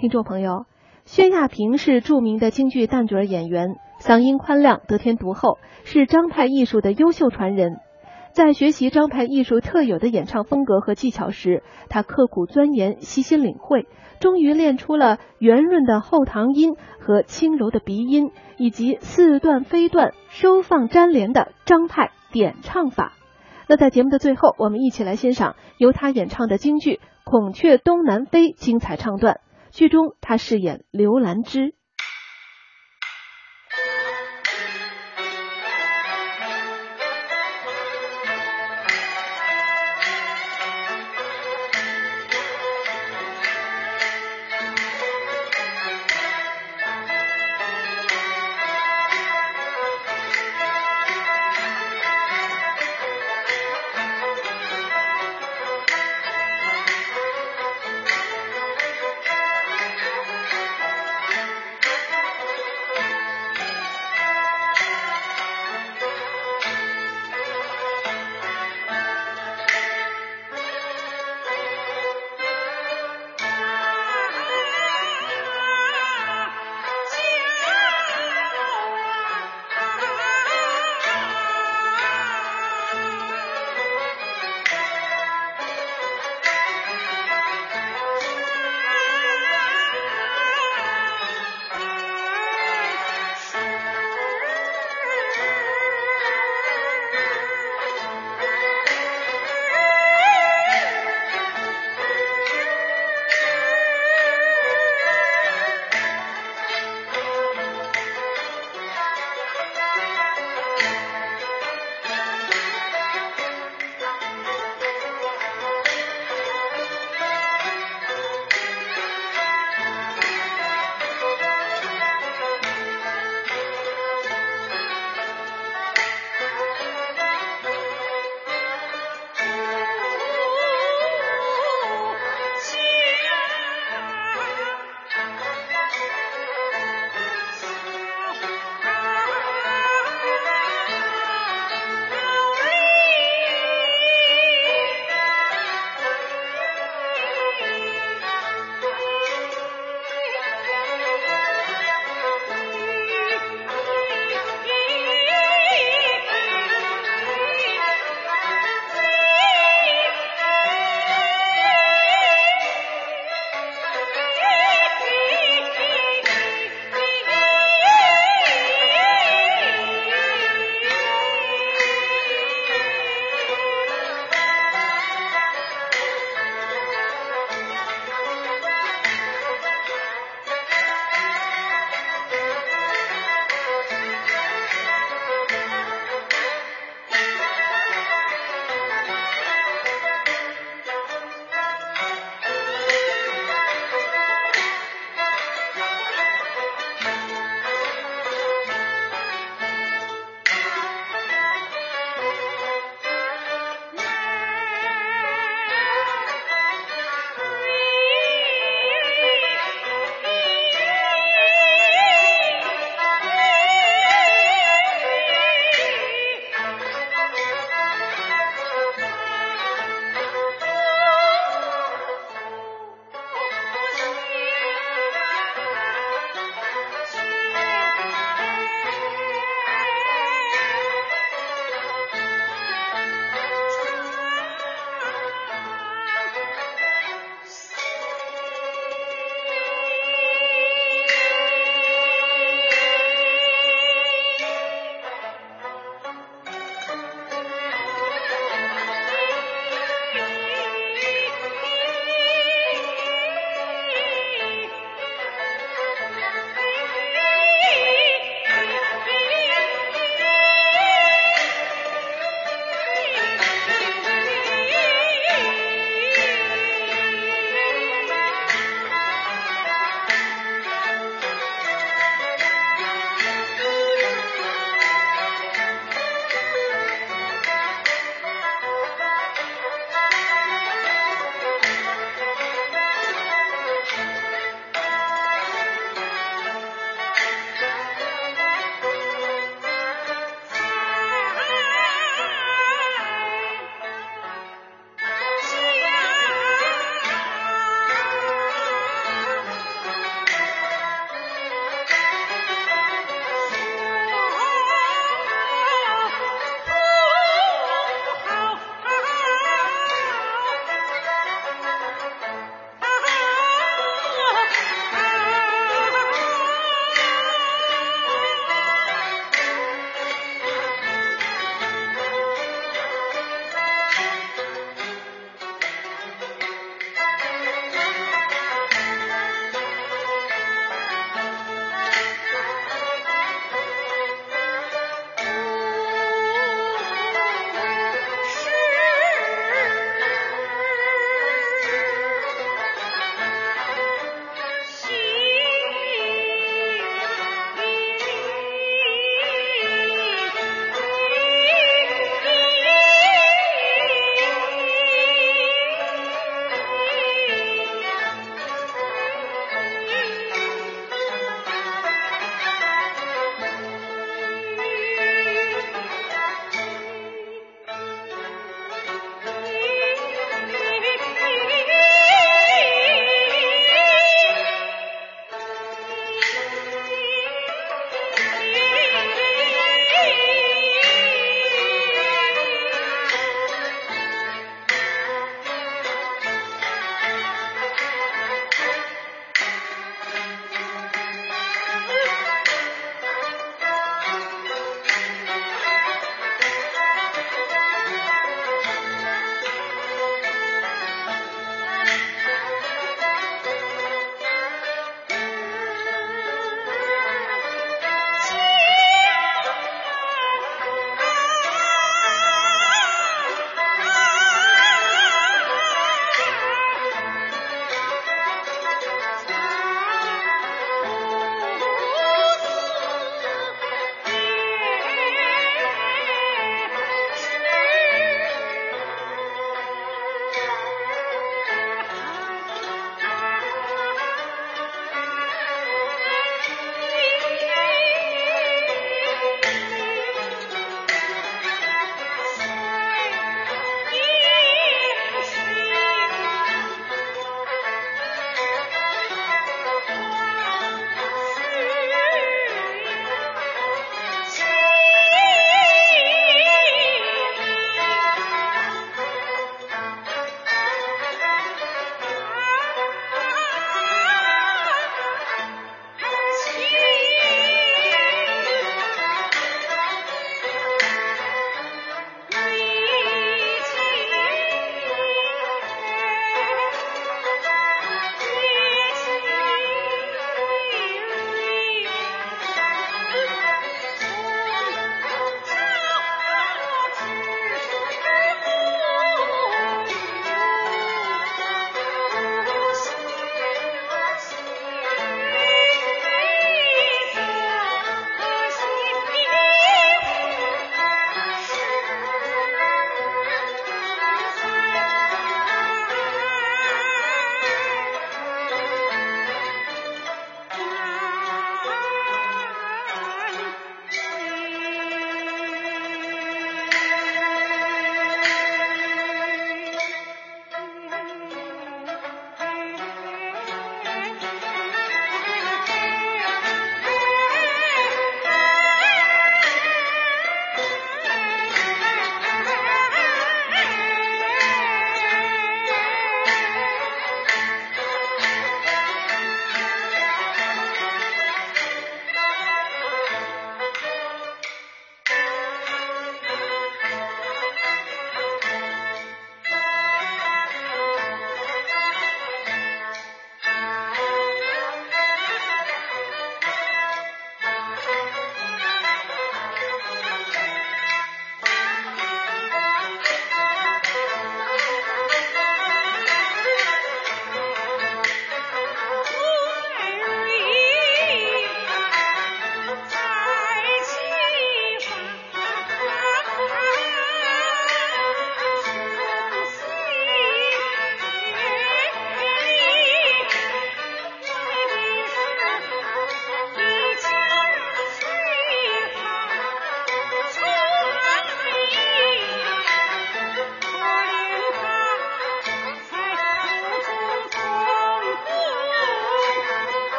听众朋友，薛亚萍是著名的京剧旦角演员，嗓音宽亮，得天独厚，是张派艺术的优秀传人。在学习张派艺术特有的演唱风格和技巧时，他刻苦钻研，悉心领会，终于练出了圆润的后堂音和轻柔的鼻音，以及似断非断、收放粘连的张派点唱法。那在节目的最后，我们一起来欣赏由他演唱的京剧《孔雀东南飞》精彩唱段。剧中他饰演刘兰芝。